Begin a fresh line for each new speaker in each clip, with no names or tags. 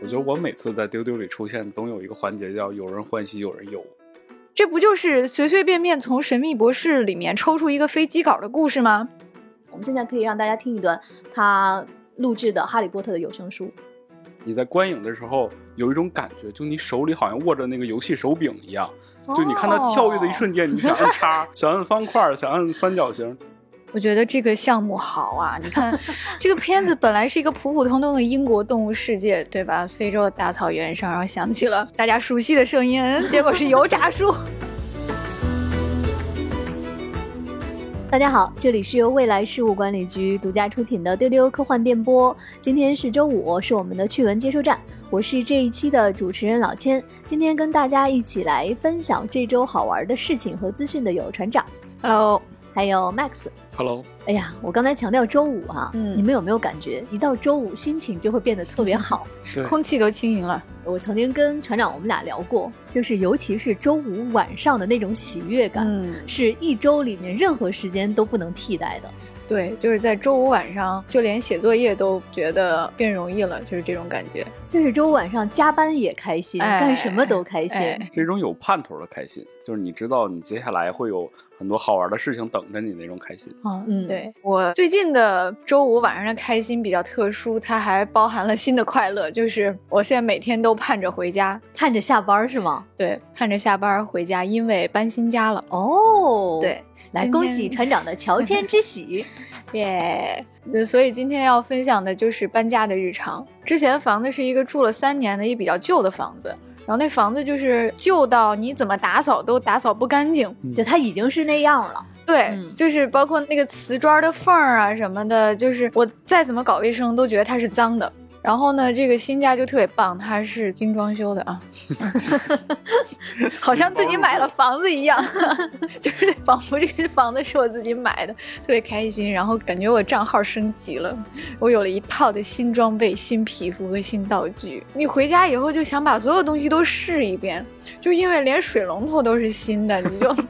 我觉得我每次在丢丢里出现，总有一个环节叫有人欢喜有人忧。
这不就是随随便便从《神秘博士》里面抽出一个飞机稿的故事吗？
我们现在可以让大家听一段他录制的《哈利波特》的有声书。
你在观影的时候有一种感觉，就你手里好像握着那个游戏手柄一样，就你看它跳跃的一瞬间，你想按叉，想按方块，想按三角形。
我觉得这个项目好啊！你看，这个片子本来是一个普普通通的英国动物世界，对吧？非洲的大草原上，然后响起了大家熟悉的声音，结果是油炸树。
大家好，这里是由未来事务管理局独家出品的丢丢科幻电波。今天是周五，是我们的趣闻接收站。我是这一期的主持人老千，今天跟大家一起来分享这周好玩的事情和资讯的有船长
，Hello，
还有 Max。
Hello，
哎呀，我刚才强调周五哈，嗯，你们有没有感觉一到周五心情就会变得特别好，
空气都轻盈了。
我曾经跟船长我们俩聊过，就是尤其是周五晚上的那种喜悦感，嗯是一周里面任何时间都不能替代的。
对，就是在周五晚上，就连写作业都觉得变容易了，就是这种感觉。
就是周五晚上加班也开心，干什么都开心，
是一种有盼头的开心。就是你知道，你接下来会有很多好玩的事情等着你那种开心。
嗯，对我最近的周五晚上的开心比较特殊，它还包含了新的快乐，就是我现在每天都盼着回家，
盼着下班是吗？
对，盼着下班回家，因为搬新家了。
哦，
对。
来恭喜船长的乔迁之喜，
耶！所以今天要分享的就是搬家的日常。之前房子是一个住了三年的一比较旧的房子，然后那房子就是旧到你怎么打扫都打扫不干净，
就它已经是那样了。
对，就是包括那个瓷砖的缝儿啊什么的，就是我再怎么搞卫生都觉得它是脏的。然后呢，这个新家就特别棒，它是精装修的啊，好像自己买了房子一样，就是仿佛这个房子是我自己买的，特别开心。然后感觉我账号升级了，我有了一套的新装备、新皮肤和新道具。你回家以后就想把所有东西都试一遍，就因为连水龙头都是新的，你就。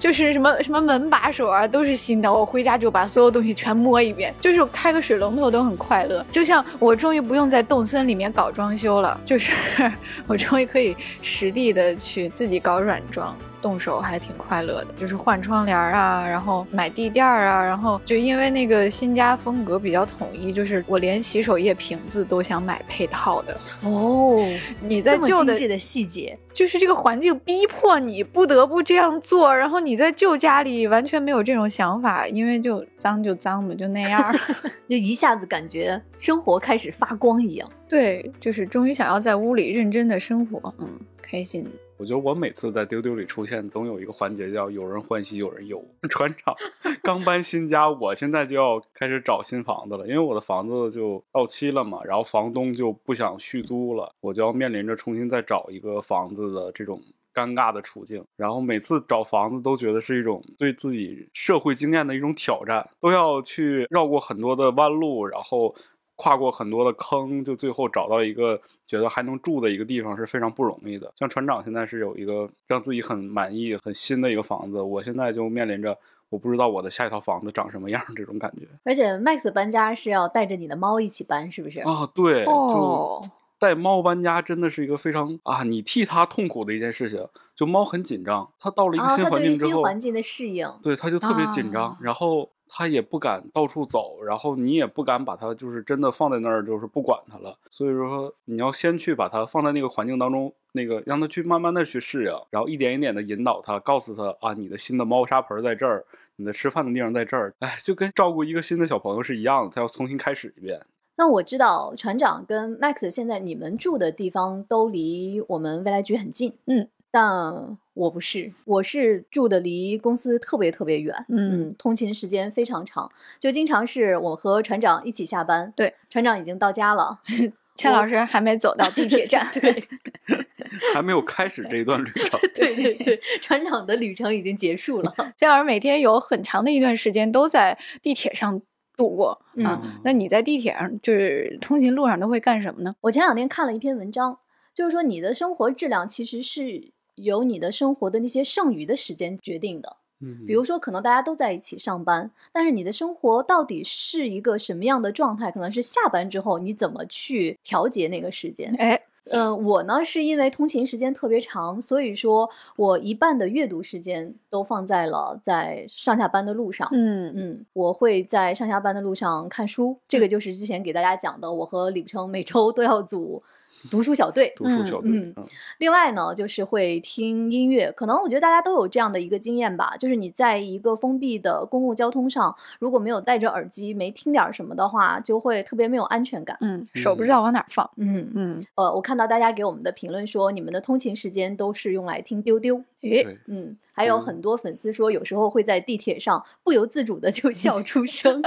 就是什么什么门把手啊，都是新的。我回家就把所有东西全摸一遍，就是开个水龙头都很快乐。就像我终于不用在动森里面搞装修了，就是 我终于可以实地的去自己搞软装。动手还挺快乐的，就是换窗帘啊，然后买地垫啊，然后就因为那个新家风格比较统一，就是我连洗手液瓶子都想买配套的
哦。
你在旧的
的细节，
就是这个环境逼迫你不得不这样做，然后你在旧家里完全没有这种想法，因为就脏就脏嘛，就那样，
就一下子感觉生活开始发光一样。
对，就是终于想要在屋里认真的生活，嗯，开心。
我觉得我每次在丢丢里出现，总有一个环节叫有人欢喜有人忧。船长 刚搬新家，我现在就要开始找新房子了，因为我的房子就到期了嘛，然后房东就不想续租了，我就要面临着重新再找一个房子的这种尴尬的处境。然后每次找房子都觉得是一种对自己社会经验的一种挑战，都要去绕过很多的弯路，然后。跨过很多的坑，就最后找到一个觉得还能住的一个地方是非常不容易的。像船长现在是有一个让自己很满意、很新的一个房子，我现在就面临着我不知道我的下一套房子长什么样这种感觉。
而且 Max 搬家是要带着你的猫一起搬，是不是？
啊，对，就带猫搬家真的是一个非常啊，你替它痛苦的一件事情。就猫很紧张，它到了一个新环境之后，
新环境的适应，
对它就特别紧张，然后。他也不敢到处走，然后你也不敢把它就是真的放在那儿，就是不管它了。所以说，你要先去把它放在那个环境当中，那个让它去慢慢的去适应，然后一点一点的引导它，告诉它啊，你的新的猫砂盆在这儿，你的吃饭的地方在这儿，哎，就跟照顾一个新的小朋友是一样的，他要重新开始一遍。
那我知道船长跟 Max 现在你们住的地方都离我们未来局很近，
嗯。
但我不是，我是住的离公司特别特别远，嗯，通勤时间非常长，就经常是我和船长一起下班，
对，
船长已经到家了，
钱老师还没走到地铁站，
对，
还没有开始这一段旅程，
对对对，船长的旅程已经结束了。
钱老师每天有很长的一段时间都在地铁上度过，嗯，那你在地铁上就是通勤路上都会干什么呢？
我前两天看了一篇文章，就是说你的生活质量其实是。由你的生活的那些剩余的时间决定的，
嗯，
比如说，可能大家都在一起上班，但是你的生活到底是一个什么样的状态？可能是下班之后你怎么去调节那个时间？
哎，
呃，我呢是因为通勤时间特别长，所以说我一半的阅读时间都放在了在上下班的路上。
嗯
嗯，我会在上下班的路上看书，这个就是之前给大家讲的，我和李不成每周都要组读书小队。
读书小队，
嗯
嗯
另外呢，就是会听音乐，可能我觉得大家都有这样的一个经验吧，就是你在一个封闭的公共交通上，如果没有戴着耳机，没听点什么的话，就会特别没有安全感。
嗯，手不知道往哪放。
嗯，
嗯，
呃，我看到大家给我们的评论说，你们的通勤时间都是用来听丢丢。
诶，
嗯，还有很多粉丝说，有时候会在地铁上不由自主的就 笑出声。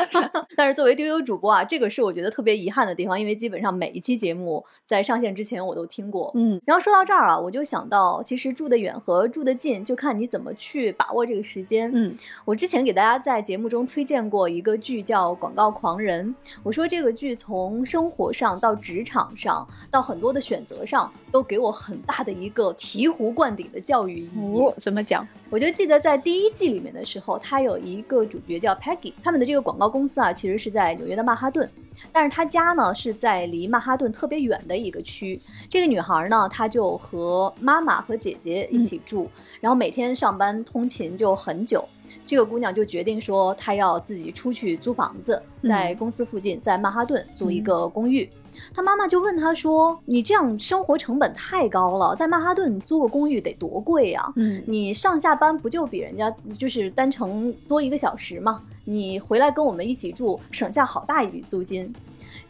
但是作为丢丢主播啊，这个是我觉得特别遗憾的地方，因为基本上每一期节目在上线之前我都听过。
嗯
然后说到这儿啊，我就想到，其实住得远和住得近，就看你怎么去把握这个时间。
嗯
我之前给大家在节目中推荐过一个剧叫《广告狂人》，我说这个剧从生活上到职场上到很多的选择上，都给我很大的一个醍醐灌顶的教育意义。
哦，怎么讲？
我就记得在第一季里面的时候，他有一个主角叫 Peggy，他们的这个广告公司啊，其实是在纽约的曼哈顿，但是他家呢是在离曼哈顿特别远的一个区。这个女孩呢，她就和妈妈和姐姐一起住，然后每天上班通勤就很久。这个姑娘就决定说，她要自己出去租房子，在
嗯
公司附近，在曼哈顿租一个公寓。她妈妈就问他说：“你这样生活成本太高了，在曼哈顿租个公寓得多贵呀、
嗯
你上下班不就比人家就是单程多一个小时吗？你回来跟我们一起住，省下好大一笔租金。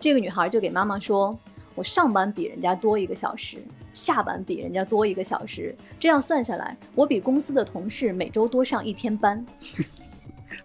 这个女孩就给妈妈说：“我上班比人家多一个小时，下班比人家多一个小时，这样算下来，我比公司的同事每周多上一天班。”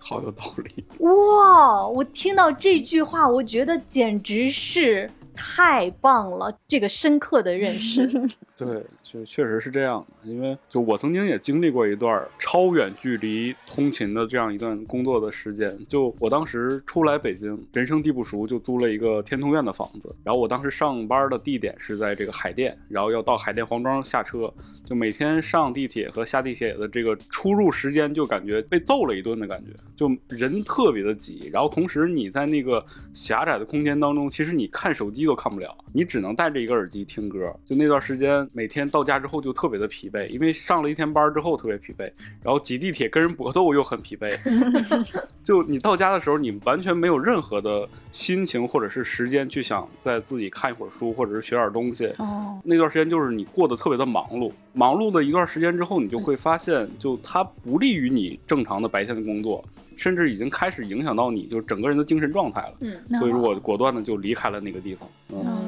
好有道理。
哇！我听到这句话，我觉得简直是太棒了，这个深刻的认识。
对，就确实是这样的，因为就我曾经也经历过一段超远距离通勤的这样一段工作的时间。就我当时初来北京，人生地不熟，就租了一个天通苑的房子。然后我当时上班的地点是在这个海淀，然后要到海淀黄庄下车，就每天上地铁和下地铁的这个出入时间，就感觉被揍了一顿的感觉，就人特别的挤。然后同时你在那个狭窄的空间当中，其实你看手机都看不了，你只能戴着一个耳机听歌。就那段时间，每天到家之后就特别的疲惫，因为上了一天班之后特别疲惫，然后挤地铁跟人搏斗又很疲惫。就你到家的时候，你完全没有任何的心情或者是时间去想再自己看一会儿书，或者是学点东西。
哦，
那段时间就是你过得特别的忙碌，忙碌的一段时间之后，你就会发现，就它不利于你正常的白天的工作，甚至已经开始影响到你就是整个人的精神状态了。
嗯
所以说我果断的就离开了那个地方。嗯，
哦，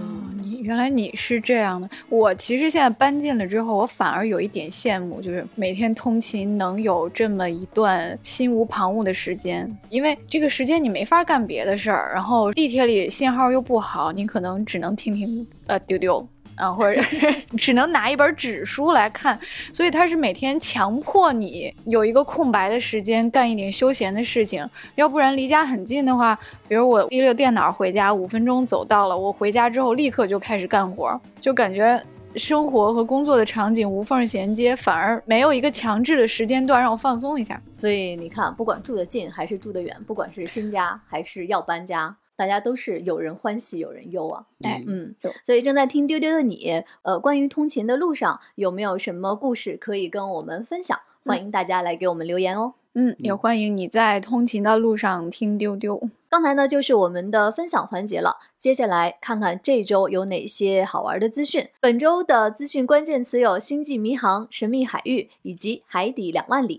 你原来你是这样的。我其实现在搬进了之后，我反而有一点羡慕，就是每天通勤能有这么一段心无旁骛的时间，因为这个时间你没法干别的事儿，然后地铁里信号又不好，你可能只能听听呃丢丢。啊，或者 只能拿一本纸书来看，所以他是每天强迫你有一个空白的时间干一点休闲的事情，要不然离家很近的话，比如我提溜电脑回家，五分钟走到了，我回家之后立刻就开始干活，就感觉生活和工作的场景无缝衔接，反而没有一个强制的时间段让我放松一下。
所以你看，不管住得近还是住得远，不管是新家还是要搬家，大家都是有人欢喜有人忧啊。
哎
嗯
对，
所以正在听丢丢的你，呃，关于通勤的路上有没有什么故事可以跟我们分享？欢迎大家来给我们留言哦。
嗯，也欢迎你在通勤的路上听丢丢。
刚才呢就是我们的分享环节了，接下来看看这周有哪些好玩的资讯。本周的资讯关键词有《星际迷航》《神秘海域》以及《海底两万里》。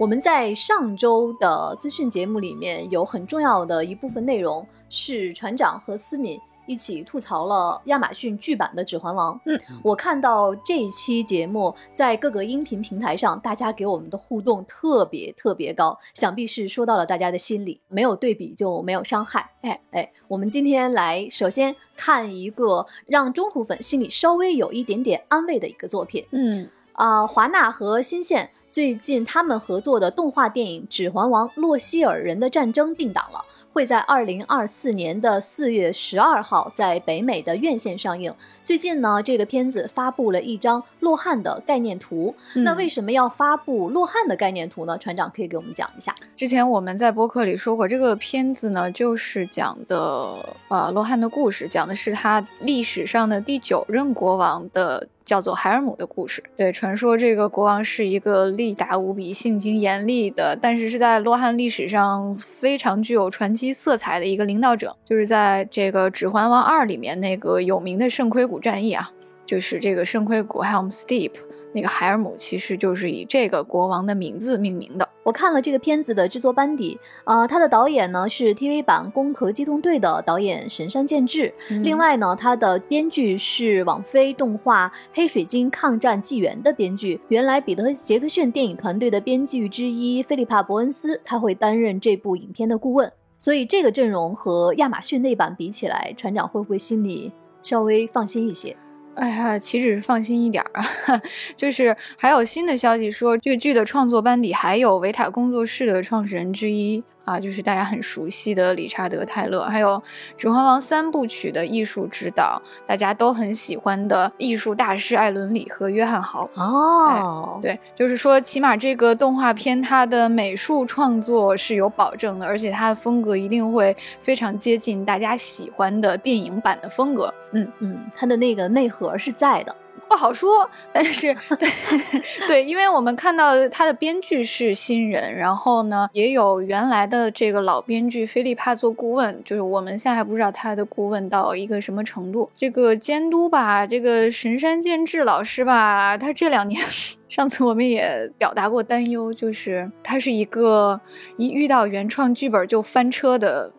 我们在上周的资讯节目里面有很重要的一部分内容是船长和思敏一起吐槽了亚马逊剧版的《指环王》。
嗯，
我看到这一期节目在各个音频平台上，大家给我们的互动特别特别高，想必是说到了大家的心里。没有对比就没有伤害。哎哎，我们今天来首先看一个让中途粉心里稍微有一点点安慰的一个作品。
嗯
啊，华纳和新线最近他们合作的动画电影《指环王：洛希尔人的战争》定档了。会在二零二四年的四月十二号在北美的院线上映。最近呢，这个片子发布了一张洛汉的概念图。那为什么要发布洛汉的概念图呢？船长可以给我们讲一下。
之前我们在播客里说过，这个片子呢，就是讲的呃洛汉的故事，讲的是他历史上的第九任国王的。叫做海尔姆的故事。对，传说这个国王是一个力大无比、性情严厉的，但是是在洛汉历史上非常具有传奇色彩的一个领导者。就是在这个《指环王二》里面那个有名的圣盔谷战役啊，就是这个圣盔谷 Helm Steep。那个海尔姆其实就是以这个国王的名字命名的。
我看了这个片子的制作班底，呃，他的导演呢是 TV 版《攻壳机动队》的导演神山健治，另外呢，他的编剧是网飞动画《黑水晶抗战纪元》的编剧，原来彼得杰克逊电影团队的编剧之一菲利帕伯恩斯，他会担任这部影片的顾问。所以这个阵容和亚马逊那版比起来，船长会不会心里稍微放心一些？
哎呀，岂止是放心一点儿啊，就是还有新的消息说，这个剧的创作班底还有维塔工作室的创始人之一。啊，就是大家很熟悉的理查德·泰勒，还有《指环王》三部曲的艺术指导，大家都很喜欢的艺术大师艾伦·里和约翰·豪。
哦，
对，就是说，起码这个动画片它的美术创作是有保证的，而且它的风格一定会非常接近大家喜欢的电影版的风格。
嗯嗯，它的那个内核是在的。
不好说，但是对 对，因为我们看到他的编剧是新人，然后呢，也有原来的这个老编剧菲利帕做顾问，就是我们现在还不知道他的顾问到一个什么程度。这个监督吧，这个神山健治老师吧，他这两年，上次我们也表达过担忧，就是他是一个一遇到原创剧本就翻车的。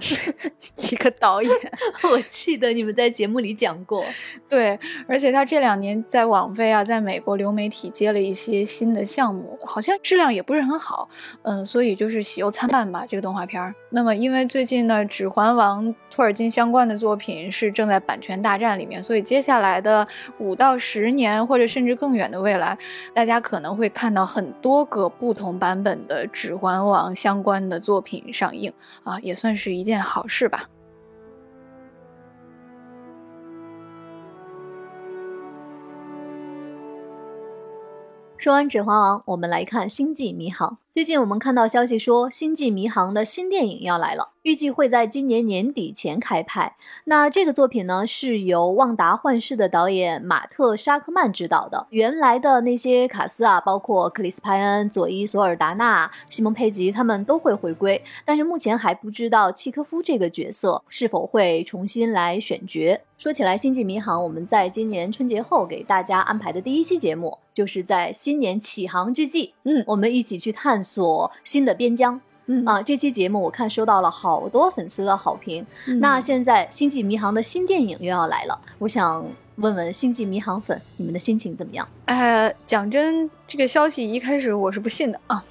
一个导演，
我记得你们在节目里讲过。
对，而且他这两年在网飞啊，在美国流媒体接了一些新的项目，好像质量也不是很好。嗯，所以就是喜忧参半吧，这个动画片儿。那么，因为最近呢，《指环王》托尔金相关的作品是正在版权大战里面，所以接下来的五到十年，或者甚至更远的未来，大家可能会看到很多个不同版本的《指环王》相关的作品上映啊，也算是。一一件好事吧。
说完《指环王》，我们来看《星际迷航》。最近我们看到消息说，《星际迷航》的新电影要来了，预计会在今年年底前开拍。那这个作品呢，是由《旺达幻视》的导演马特·沙克曼执导的。原来的那些卡斯啊，包括克里斯·派恩、佐伊·索尔达纳、西蒙·佩吉，他们都会回归。但是目前还不知道契科夫这个角色是否会重新来选角。说起来，《星际迷航》我们在今年春节后给大家安排的第一期节目，就是在新年启航之际，嗯，我们一起去探。索新的边疆，嗯啊，这期节目我看收到了好多粉丝的好评。那现在《星际迷航》的新电影又要来了，我想问问《星际迷航》粉，你们的心情怎么样？
呃，讲真，这个消息一开始我是不信的啊，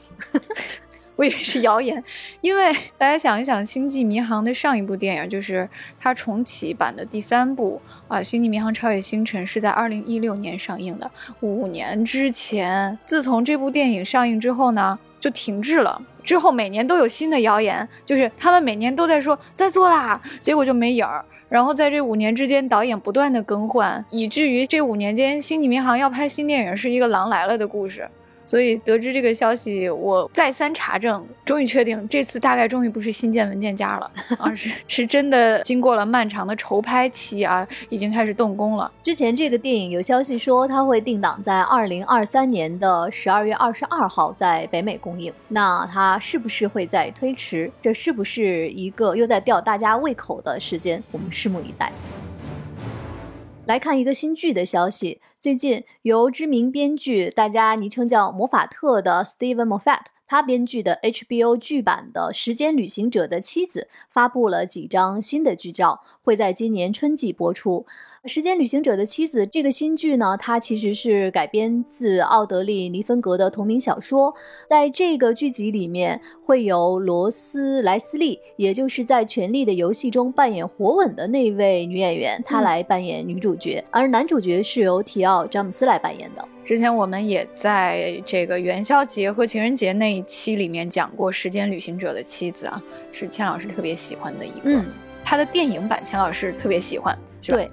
我以为是谣言，因为大家想一想，《星际迷航》的上一部电影就是它重启版的第三部啊，《星际迷航：超越星辰》是在二零一六年上映的，五年之前。自从这部电影上映之后呢？就停滞了，之后每年都有新的谣言，就是他们每年都在说在做啦，结果就没影儿。然后在这五年之间，导演不断的更换，以至于这五年间，《星际迷航》要拍新电影是一个狼来了的故事。所以得知这个消息，我再三查证，终于确定这次大概终于不是新建文件夹了，而是是真的经过了漫长的筹拍期啊，已经开始动工了。
之前这个电影有消息说它会定档在二零二三年的十二月二十二号在北美公映，那它是不是会再推迟？这是不是一个又在吊大家胃口的时间？我们拭目以待。来看一个新剧的消息。最近，由知名编剧、大家昵称叫“魔法特”的 Steven Moffat，他编剧的 HBO 剧版的《时间旅行者的妻子》发布了几张新的剧照，会在今年春季播出。《时间旅行者的妻子》这个新剧呢，它其实是改编自奥德利·尼芬格的同名小说。在这个剧集里面，会由罗斯·莱斯利，也就是在《权力的游戏》中扮演火吻的那位女演员，她来扮演女主角。而男主角是由提奥。詹姆斯来扮演的。
之前我们也在这个元宵节和情人节那一期里面讲过《时间旅行者的妻子》啊，是钱老师特别喜欢的一个。
嗯，
他的电影版钱老师特别喜欢，是吧？
对。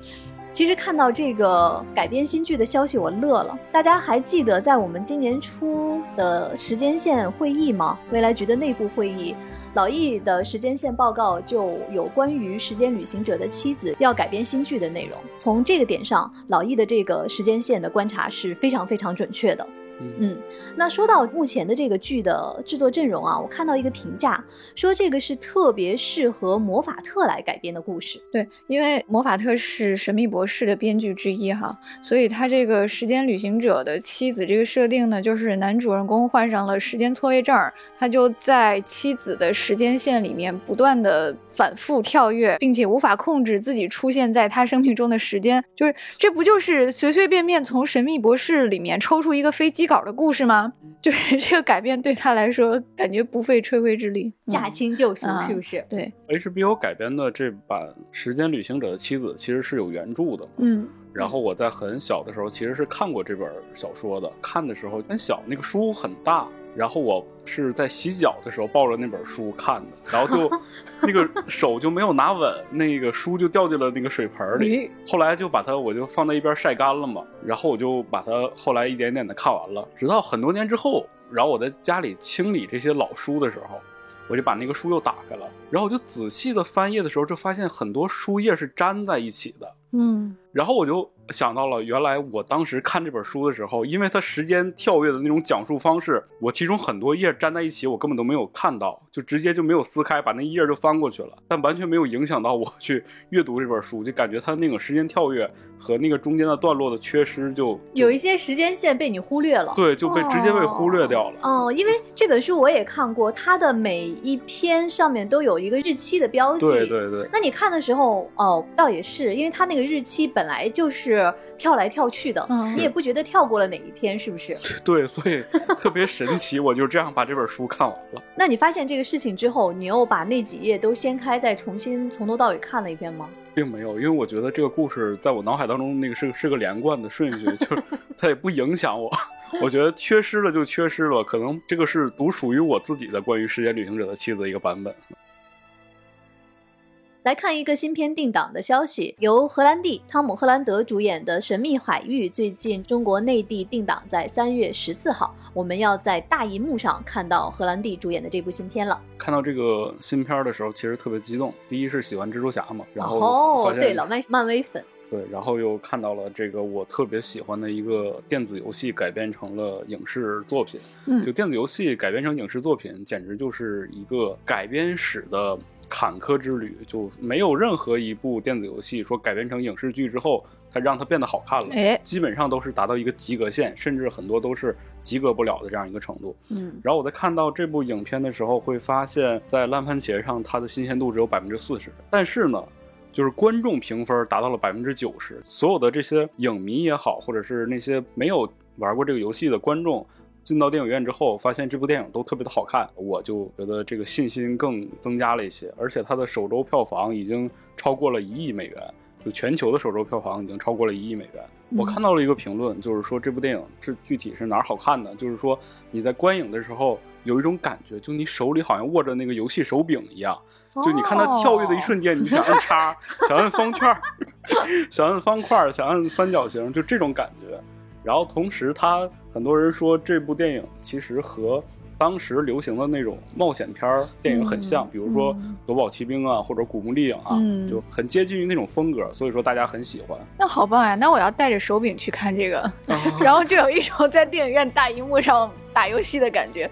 其实看到这个改编新剧的消息，我乐了。大家还记得在我们今年初的时间线会议吗？未来局的内部会议，老易的时间线报告就有关于《时间旅行者的妻子》要改编新剧的内容。从这个点上，老易的这个时间线的观察是非常非常准确的。嗯，那说到目前的这个剧的制作阵容啊，我看到一个评价说这个是特别适合魔法特来改编的故事。
对，因为魔法特是神秘博士的编剧之一哈，所以他这个时间旅行者的妻子这个设定呢，就是男主人公患上了时间错位症，他就在妻子的时间线里面不断的反复跳跃，并且无法控制自己出现在他生命中的时间，就是这不就是随随便便从神秘博士里面抽出一个飞机？稿的故事吗？就是这个改变对他来说，感觉不费吹灰之力，
驾轻就熟，是不是？
对
，HBO 改编的这版《时间旅行者的妻子》其实是有原著的，
嗯。
然后我在很小的时候其实是看过这本小说的，看的时候很小，那个书很大。然后我是在洗脚的时候抱着那本书看的，然后就那个手就没有拿稳，那个书就掉进了那个水盆里。后来就把它我就放在一边晒干了嘛，然后我就把它后来一点点的看完了。直到很多年之后，然后我在家里清理这些老书的时候，我就把那个书又打开了，然后我就仔细的翻页的时候，就发现很多书页是粘在一起的。
嗯，
然后我就。想到了，原来我当时看这本书的时候，因为它时间跳跃的那种讲述方式，我其中很多页粘在一起，我根本都没有看到，就直接就没有撕开，把那一页就翻过去了，但完全没有影响到我去阅读这本书，就感觉它那个时间跳跃和那个中间的段落的缺失，就
有一些时间线被你忽略了，
对，就被直接被忽略掉了。
哦，因为这本书我也看过，它的每一篇上面都有一个日期的标记，
对对对。
那你看的时候，哦，倒也是，因为它那个日期本来就是跳来跳。跳去的，你也不觉得跳过了哪一天，是不是？
对，所以特别神奇。我就这样把这本书看完了。
那你发现这个事情之后，你又把那几页都掀开，再重新从头到尾看了一遍吗？
并没有，因为我觉得这个故事在我脑海当中那个是是个连贯的顺序，就 是它也不影响我。我觉得缺失了就缺失了，可能这个是独属于我自己的关于时间旅行者的妻子一个版本。
来看一个新片定档的消息，由荷兰弟汤姆·赫兰德主演的《神秘海域》最近中国内地定档在三月十四号，我们要在大银幕上看到荷兰弟主演的这部新片了。
看到这个新片的时候，其实特别激动。第一是喜欢蜘蛛侠嘛，然后哦，
对，老漫漫威粉，
对，然后又看到了这个我特别喜欢的一个电子游戏改编成了影视作品。
嗯，
就电子游戏改编成影视作品，简直就是一个改编史的。坎坷之旅就没有任何一部电子游戏说改编成影视剧之后，它让它变得好看了。
哎，
基本上都是达到一个及格线，甚至很多都是及格不了的这样一个程度。
嗯，
然后我在看到这部影片的时候，会发现，在烂番茄上它的新鲜度只有百分之四十，但是呢，就是观众评分达到了百分之九十。所有的这些影迷也好，或者是那些没有玩过这个游戏的观众。进到电影院之后，发现这部电影都特别的好看，我就觉得这个信心更增加了一些。而且它的首周票房已经超过了一亿美元，就全球的首周票房已经超过了一亿美元。我看到了一个评论，就是说这部电影是具体是哪儿好看呢？就是说你在观影的时候有一种感觉，就你手里好像握着那个游戏手柄一样，就你看它跳跃的一瞬间，你想按叉，想按方圈，想按方块，想按三角形，就这种感觉。然后同时，他很多人说这部电影其实和当时流行的那种冒险片电影很像，比如说《夺宝奇兵》啊，或者《古墓丽影》啊，就很接近于那种风格，所以说大家很喜欢。
那好棒呀！那我要带着手柄去看这个，然后就有一种在电影院大荧幕上打游戏的感觉。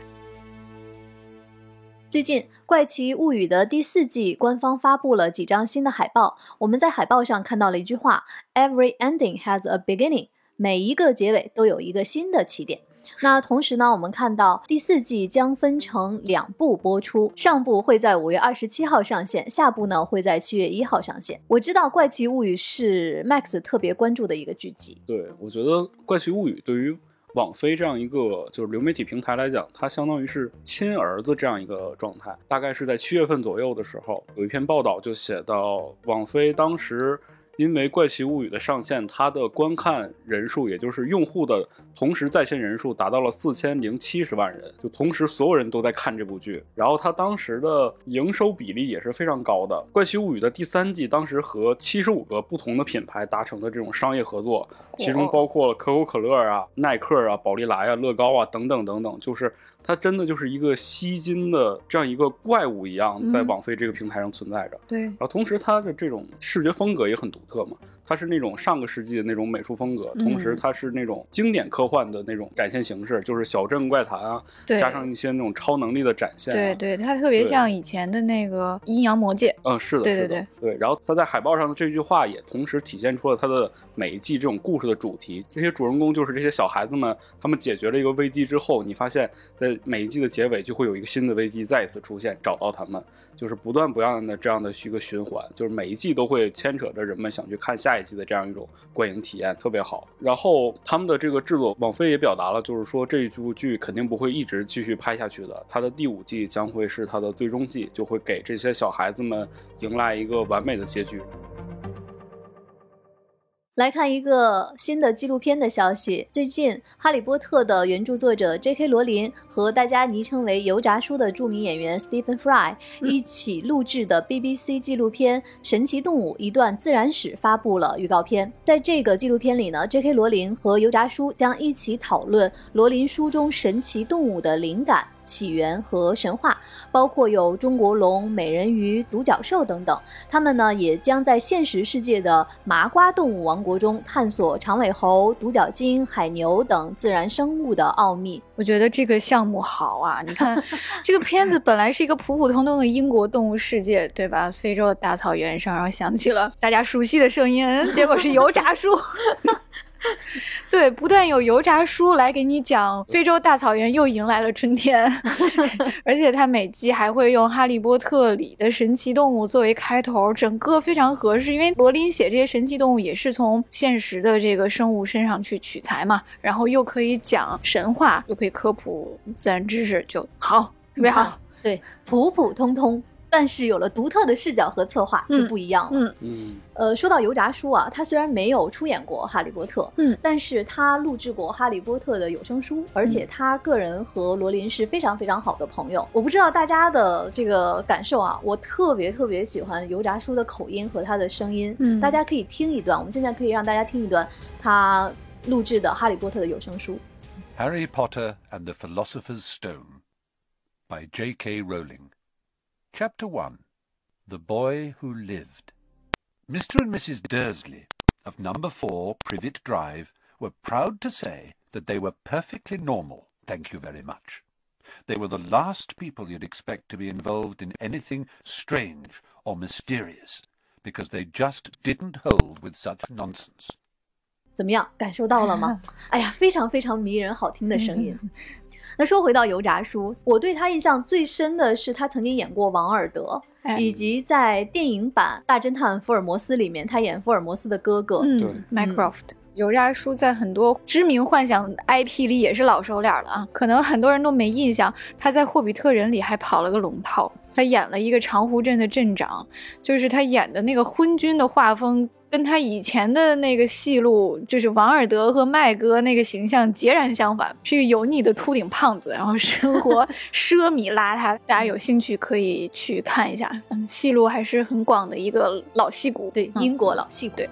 最近《怪奇物语》的第四季官方发布了几张新的海报，我们在海报上看到了一句话：“Every ending has a beginning。”每一个结尾都有一个新的起点。那同时呢，我们看到第四季将分成两部播出，上部会在五月二十七号上线，下部呢会在七月一号上线。我知道《怪奇物语》是 Max 特别关注的一个剧集。
对，我觉得《怪奇物语》对于网飞这样一个就是流媒体平台来讲，它相当于是亲儿子这样一个状态。大概是在七月份左右的时候，有一篇报道就写到，网飞当时。因为《怪奇物语》的上线，它的观看人数，也就是用户的同时在线人数达到了四千零七十万人，就同时所有人都在看这部剧。然后它当时的营收比例也是非常高的，《怪奇物语》的第三季当时和七十五个不同的品牌达成的这种商业合作，其中包括可口可乐啊、耐克啊、宝丽来啊、乐高啊等等等等，就是它真的就是一个吸金的这样一个怪物一样，在网飞这个平台上存在着。
对，
然后同时它的这种视觉风格也很独特嘛，它是那种上个世纪的那种美术风格，同时它是那种经典科幻的那种展现形式，就是小镇怪谈啊，
对
加上一些那种超能力的展现、啊。
对对，它特别像以前的那个阴阳魔界。
嗯，是的，
对
是的
对
对然后它在海报上的这句话也同时体现出了它的每一季这种故事的主题。这些主人公就是这些小孩子们，他们解决了一个危机之后，你发现在每一季的结尾就会有一个新的危机再一次出现，找到他们，就是不断不断的这样的一个循环，就是每一季都会牵扯着人们想去看下一季的这样一种观影体验，特别好。然后他们的这个制作，网飞也表达了，就是说这一部剧肯定不会一直继续拍下去的，它的第五季将会是它的最终季，就会给这些小孩子们迎来一个完美的结局。
来看一个新的纪录片的消息。最近，《哈利波特》的原著作者 J.K. 罗琳和大家昵称为“油炸叔”的著名演员 Stephen Fry 一起录制的 BBC 纪录片《神奇动物：一段自然史》发布了预告片。在这个纪录片里呢，J.K. 罗琳和油炸叔将一起讨论罗琳书中神奇动物的灵感。起源和神话，包括有中国龙、美人鱼、独角兽等等。他们呢，也将在现实世界的麻瓜动物王国中探索长尾猴、独角鲸、海牛等自然生物的奥秘。
我觉得这个项目好啊！你看，这个片子本来是一个普普通通的英国动物世界，对吧？非洲的大草原上，然后响起了大家熟悉的声音，结果是油炸树。对，不但有油炸叔来给你讲非洲大草原又迎来了春天，而且他每季还会用《哈利波特》里的神奇动物作为开头，整个非常合适。因为罗琳写这些神奇动物也是从现实的这个生物身上去取材嘛，然后又可以讲神话，又可以科普自然知识，就好，特别好。
对，普普通通。但是有了独特的视角和策划就不一样了。
嗯
嗯，
呃，说到油炸叔啊，他虽然没有出演过《哈利波特》，
嗯，
但是他录制过《哈利波特》的有声书，而且他个人和罗琳是非常非常好的朋友。我不知道大家的这个感受啊，我特别特别喜欢油炸叔的口音和他的声音。
嗯
大家可以听一段，我们现在可以让大家听一段他录制的《哈利波特》的有声书。
Harry Potter and the Philosopher's Stone by J.K. Rowling. Chapter 1 The Boy Who Lived. Mr. and Mrs. Dursley of number 4 Privet Drive were proud to say that they were perfectly normal, thank you very much. They were the last people you'd expect to be involved in anything strange or mysterious, because they just didn't hold with such nonsense.
怎么样？感受到了吗？哎呀，非常非常迷人，好听的声音。 那说回到油炸叔，我对他印象最深的是他曾经演过王尔德，
哎
以及在电影版《大侦探福尔摩斯》里面，他演福尔摩斯的哥哥。
对
嗯，Mycroft。油炸叔在很多知名幻想 IP 里也是老熟脸了啊，可能很多人都没印象。他在《霍比特人》里还跑了个龙套，他演了一个长湖镇的镇长，就是他演的那个昏君的画风，跟他以前的那个戏路，就是王尔德和麦哥那个形象截然相反，是一个油腻的秃顶胖子，然后生活 奢靡邋遢。大家有兴趣可以去看一下，嗯，戏路还是很广的一个老戏骨。
对，
嗯
英国老戏骨。
对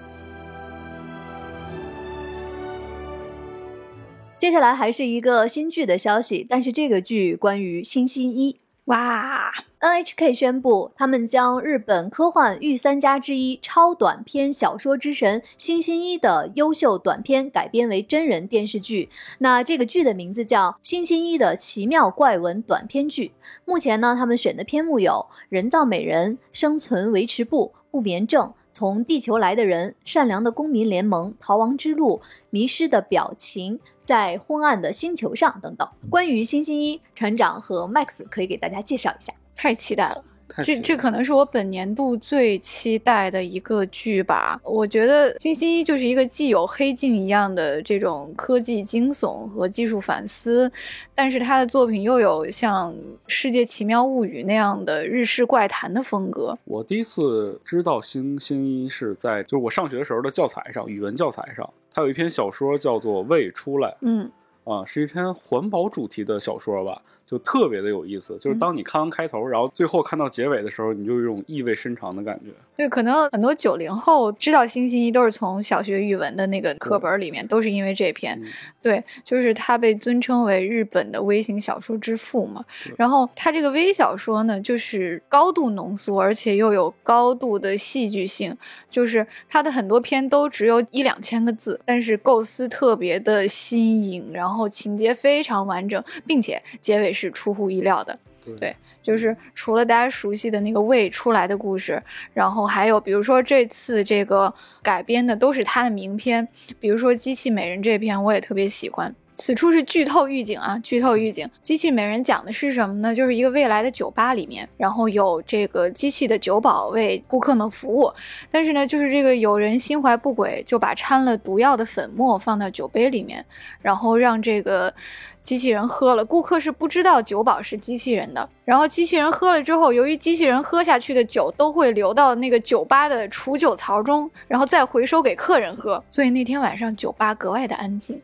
接下来还是一个新剧的消息，但是这个剧关于星期一。
哇
，NHK 宣布，他们将日本科幻御三家之一超短篇小说之神星星一的优秀短篇改编为真人电视剧。那这个剧的名字叫《星星一的奇妙怪闻短篇剧》。目前呢，他们选的篇目有《人造美人》《生存维持部》《不眠症》。从地球来的人、善良的公民联盟、逃亡之路、迷失的表情、在昏暗的星球上等等。关于星星一船长和 Max，可以给大家介绍一下。
太期待了！这这可能是我本年度最期待的一个剧吧。我觉得金希一就是一个既有黑镜一样的这种科技惊悚和技术反思，但是他的作品又有像《世界奇妙物语》那样的日式怪谈的风格。
我第一次知道星星一是在就是我上学的时候的教材上，语文教材上，它有一篇小说叫做《未出来》
嗯
啊，是一篇环保主题的小说吧，就特别的有意思。就是当你看完开头，然后最后看到结尾的时候，你就有一种意味深长的感觉。
对，可能很多九零后知道星星一都是从小学语文的那个课本里面，都是因为这篇。
嗯
对，就是他被尊称为日本的微型小说之父嘛。然后他这个微小说呢，就是高度浓缩，而且又有高度的戏剧性，就是他的很多篇都只有一两千个字，但是构思特别的新颖，然后情节非常完整，并且结尾是出乎意料的。
对
对就是除了大家熟悉的那个未出来的故事，然后还有比如说这次这个改编的都是他的名篇，比如说《机器美人》这篇我也特别喜欢。此处是剧透预警啊！剧透预警，《机器美人》讲的是什么呢？就是一个未来的酒吧里面，然后有这个机器的酒保为顾客们服务，但是呢，就是这个有人心怀不轨，就把掺了毒药的粉末放到酒杯里面，然后让这个机器人喝了。顾客是不知道酒保是机器人的，然后机器人喝了之后，由于机器人喝下去的酒都会流到那个酒吧的储酒槽中，然后再回收给客人喝，所以那天晚上酒吧格外的安静。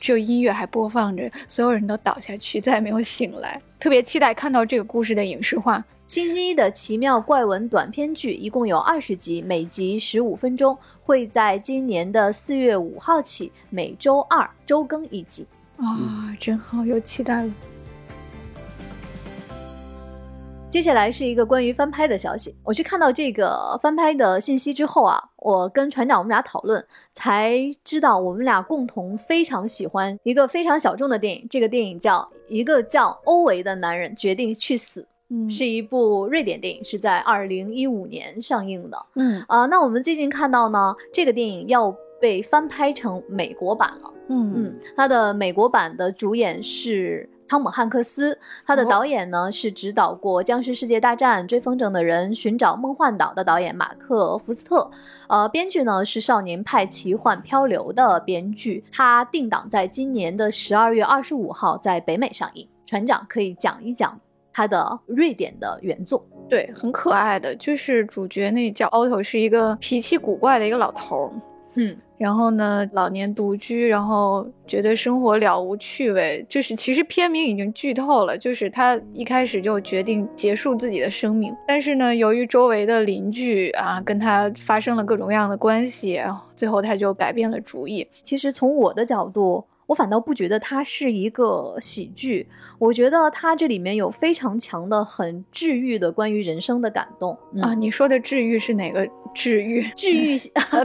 只有音乐还播放着，所有人都倒下去，再也没有醒来。特别期待看到这个故事的影视化。
星期一的奇妙怪闻短篇剧一共有二十集，每集十五分钟，会在今年的四月五号起每周二周更一集。
啊、真好，有期待了。
接下来是一个关于翻拍的消息。我去看到这个翻拍的信息之后啊，我跟船长我们俩讨论，才知道我们俩共同非常喜欢一个非常小众的电影。这个电影叫《一个叫欧维的男人决定去死》，
嗯
是一部瑞典电影，是在二零一五年上映的。
嗯
啊、那我们最近看到呢，这个电影要被翻拍成美国版了。
嗯
嗯，它的美国版的主演是汤姆汉克斯，他的
哦
导演呢、是指导过《僵尸世界大战》《追风筝的人》《寻找梦幻岛》的导演马克·福斯特，呃，编剧呢是《少年派奇幻漂流》的编剧，他定档在今年的十二月二十五号在北美上映。船长可以讲一讲他的瑞典的原作。
对，很可爱的，就是主角那叫 Otto，是一个脾气古怪的一个老头儿。
嗯，
然后呢，老年独居，然后觉得生活了无趣味。就是其实片名已经剧透了，就是他一开始就决定结束自己的生命。但是呢，由于周围的邻居啊跟他发生了各种各样的关系，最后他就改变了主意。
其实从我的角度，我反倒不觉得它是一个喜剧，我觉得它这里面有非常强的、很治愈的关于人生的感动、嗯、
啊，你说的治愈是哪个治愈？
治愈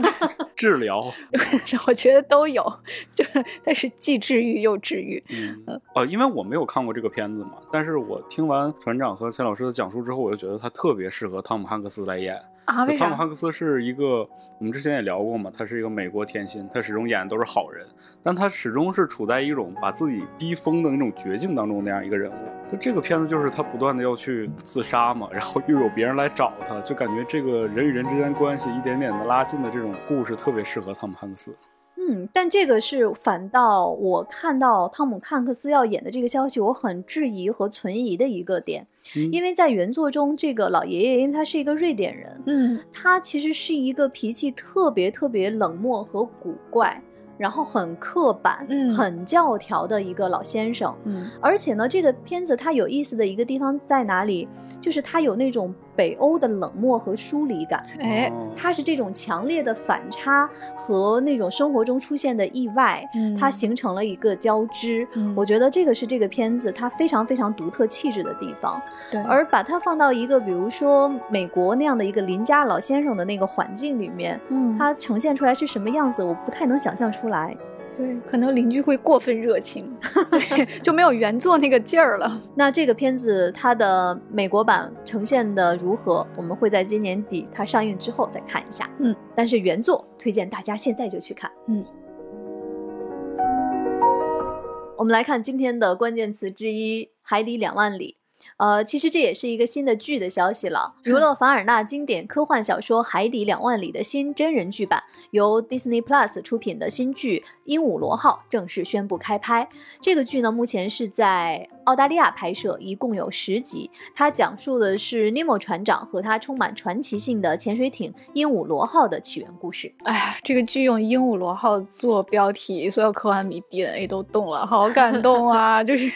治疗，
我觉得都有，就但是既治愈又治愈。
嗯，呃，因为我没有看过这个片子嘛，但是我听完船长和钱老师的讲述之后，我就觉得他特别适合汤姆汉克斯来演。
啊？为
汤姆？汉克斯是一个，我们之前也聊过嘛，他是一个美国甜心，他始终演的都是好人，但他始终是处在一种把自己逼疯的那种绝境当中那样一个人物。就这个片子就是他不断的要去自杀嘛，然后又有别人来找他，就感觉这个人与人之间关系一点点的拉近的这种故事特别适合汤姆汉克斯。
嗯，但这个是反倒我看到汤姆汉克斯要演的这个消息，我很质疑和存疑的一个点，
嗯
因为在原作中，这个老爷爷因为他是一个瑞典人，
嗯
他其实是一个脾气特别特别冷漠和古怪，然后很刻板、
嗯
很教条的一个老先生。
嗯
而且呢，这个片子它有意思的一个地方在哪里？就是它有那种北欧的冷漠和疏离感。
哎
哦
它是这种强烈的反差和那种生活中出现的意外，
嗯
它形成了一个交织。
嗯
我觉得这个是这个片子它非常非常独特气质的地方。
对，
而把它放到一个比如说美国那样的一个邻家老先生的那个环境里面，
嗯
它呈现出来是什么样子，我不太能想象出来。
对，可能邻居会过分热情，对，就没有原作那个劲儿了。
那这个片子它的美国版呈现的如何，我们会在今年底它上映之后再看一下。
嗯，
但是原作推荐大家现在就去看。
嗯。
我们来看今天的关键词之一《海底两万里》。呃，其实这也是一个新的剧的消息了。儒勒·凡尔纳经典科幻小说《海底两万里》的新真人剧版，由 Disney Plus 出品的新剧《鹦鹉螺号》正式宣布开拍。这个剧呢，目前是在澳大利亚拍摄，一共有十集。它讲述的是尼莫船长和他充满传奇性的潜水艇“鹦鹉螺号”的起源故事。
哎呀，这个剧用鹦鹉螺号做标题，所有科幻迷 DNA 都动了，好感动啊！就是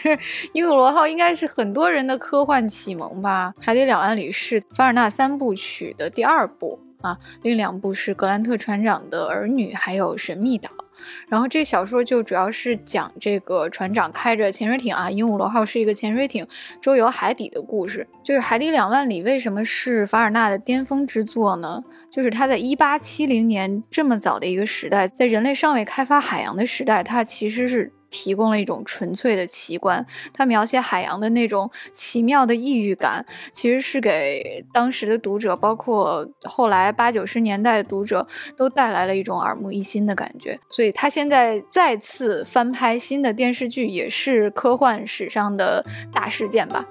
鹦鹉螺号应该是很多人的。科幻启蒙吧，《海底两万里》是凡尔纳三部曲的第二部啊，另两部是格兰特船长的儿女，还有神秘岛。然后这小说就主要是讲这个船长开着潜水艇啊，鹦鹉螺号是一个潜水艇周游海底的故事。就是《海底两万里》为什么是凡尔纳的巅峰之作呢？就是他在一八七零年这么早的一个时代，在人类尚未开发海洋的时代，他其实是。提供了一种纯粹的奇观，他描写海洋的那种奇妙的异域感，其实是给当时的读者，包括后来八九十年代的读者，都带来了一种耳目一新的感觉。所以，他现在再次翻拍新的电视剧，也是科幻史上的大事件吧。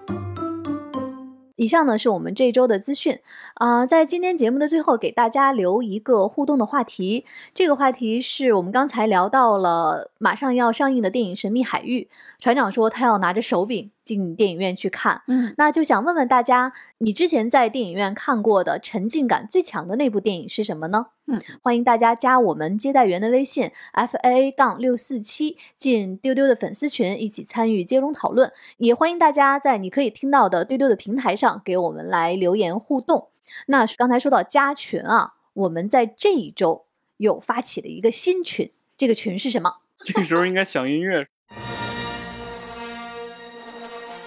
以上呢是我们这周的资讯啊，在今天节目的最后，给大家留一个互动的话题。这个话题是我们刚才聊到了马上要上映的电影《神秘海域》，船长说他要拿着手柄。进电影院去看，
嗯，
那就想问问大家，你之前在电影院看过的沉浸感最强的那部电影是什么呢？
嗯，
欢迎大家加我们接待员的微信 f a 杠六四七，进丢丢的粉丝群，一起参与接龙讨论。也欢迎大家在你可以听到的丢丢的平台上给我们来留言互动。那刚才说到加群啊，我们在这一周又发起了一个新群，这个群是什么？
这个时候应该响音乐。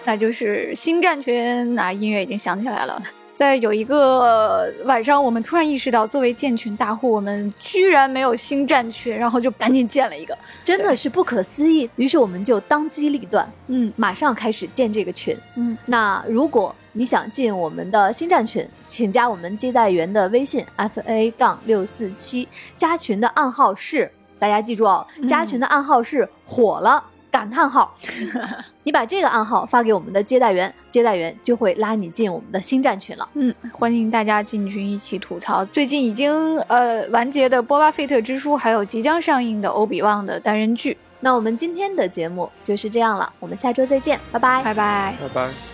那就是星战群，啊音乐已经响起来了。在有一个晚上，我们突然意识到，作为建群大户，我们居然没有星战群，然后就赶紧建了一个，
真的是不可思议。于是我们就当机立断，
嗯，
马上开始建这个群。
嗯，
那如果你想进我们的星战群，请加我们接待员的微信 f a 杠六四七，加群的暗号是，大家记住哦，加群的暗号是火了。感叹号，你把这个暗号发给我们的接待员，接待员就会拉你进我们的星战群了。
嗯，欢迎大家进群一起吐槽最近已经呃完结的《波巴费特之书》，还有即将上映的《欧比旺》的单人剧。
那我们今天的节目就是这样了，我们下周再见，拜拜，
拜拜，
拜拜。